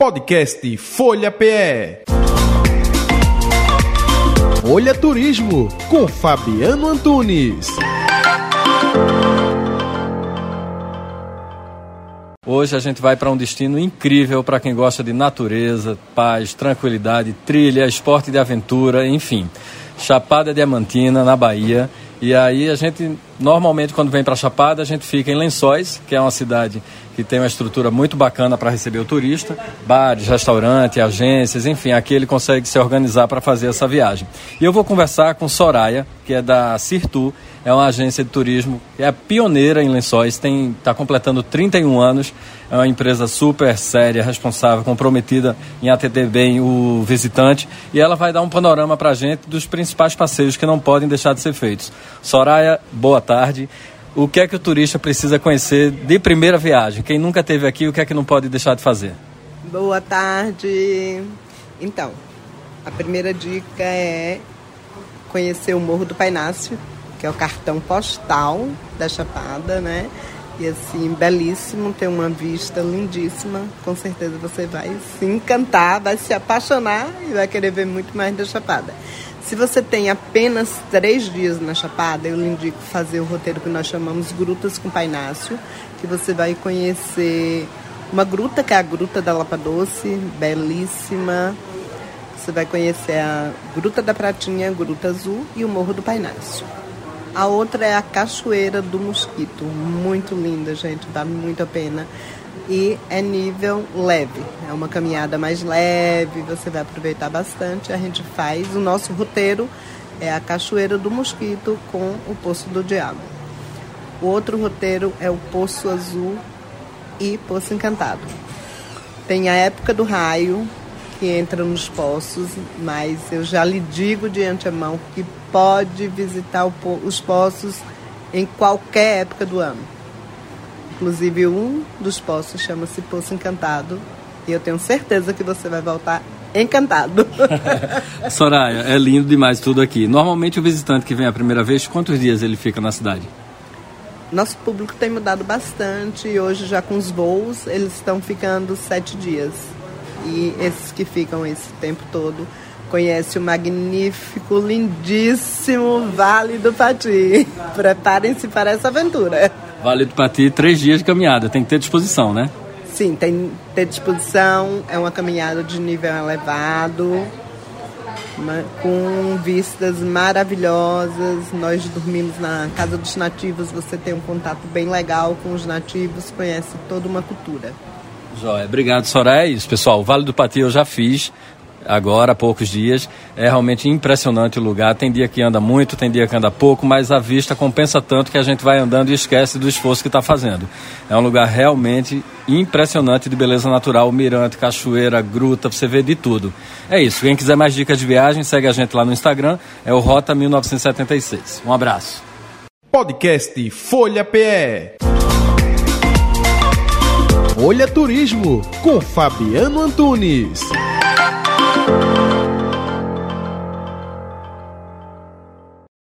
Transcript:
Podcast Folha PE. Folha Turismo com Fabiano Antunes. Hoje a gente vai para um destino incrível para quem gosta de natureza, paz, tranquilidade, trilha, esporte de aventura, enfim. Chapada Diamantina, na Bahia. E aí a gente, normalmente, quando vem para Chapada, a gente fica em Lençóis, que é uma cidade que tem uma estrutura muito bacana para receber o turista, bares, restaurantes, agências, enfim, aqui ele consegue se organizar para fazer essa viagem. E eu vou conversar com Soraya, que é da Cirtu, é uma agência de turismo é pioneira em Lençóis, está completando 31 anos, é uma empresa super séria, responsável, comprometida em atender bem o visitante e ela vai dar um panorama para a gente dos principais passeios que não podem deixar de ser feitos. Soraya, boa tarde. O que é que o turista precisa conhecer de primeira viagem? Quem nunca esteve aqui, o que é que não pode deixar de fazer? Boa tarde. Então, a primeira dica é conhecer o Morro do Painácio, que é o cartão postal da Chapada, né? E assim, belíssimo, tem uma vista lindíssima. Com certeza você vai se encantar, vai se apaixonar e vai querer ver muito mais da Chapada. Se você tem apenas três dias na Chapada, eu lhe indico fazer o roteiro que nós chamamos Grutas com Painácio, que você vai conhecer uma gruta, que é a Gruta da Lapa Doce, belíssima. Você vai conhecer a Gruta da Pratinha, a Gruta Azul e o Morro do Painácio. A outra é a Cachoeira do Mosquito, muito linda, gente, muito a pena. E é nível leve, é uma caminhada mais leve, você vai aproveitar bastante. A gente faz, o nosso roteiro é a Cachoeira do Mosquito com o Poço do Diabo. O outro roteiro é o Poço Azul e Poço Encantado. Tem a época do raio, que entra nos poços, mas eu já lhe digo de antemão que pode visitar os poços em qualquer época do ano. Inclusive, um dos poços chama-se Poço Encantado e eu tenho certeza que você vai voltar encantado. Soraya, é lindo demais tudo aqui. Normalmente, o visitante que vem a primeira vez, quantos dias ele fica na cidade? Nosso público tem mudado bastante e hoje, já com os voos, eles estão ficando sete dias. E esses que ficam esse tempo todo conhecem o magnífico, lindíssimo Vale do Pati. Preparem-se para essa aventura. Vale do Pati, três dias de caminhada, tem que ter disposição, né? Sim, tem que ter disposição, é uma caminhada de nível elevado, uma, com vistas maravilhosas. Nós dormimos na Casa dos Nativos, você tem um contato bem legal com os nativos, conhece toda uma cultura. Joia. Obrigado, Soraya. Isso, pessoal. O Vale do Pati eu já fiz agora há poucos dias. É realmente impressionante o lugar. Tem dia que anda muito, tem dia que anda pouco, mas a vista compensa tanto que a gente vai andando e esquece do esforço que está fazendo. É um lugar realmente impressionante de beleza natural, mirante, cachoeira, gruta, você vê de tudo. É isso. Quem quiser mais dicas de viagem, segue a gente lá no Instagram, é o Rota 1976. Um abraço. Podcast Folha PE. Folha Turismo com Fabiano Antunes.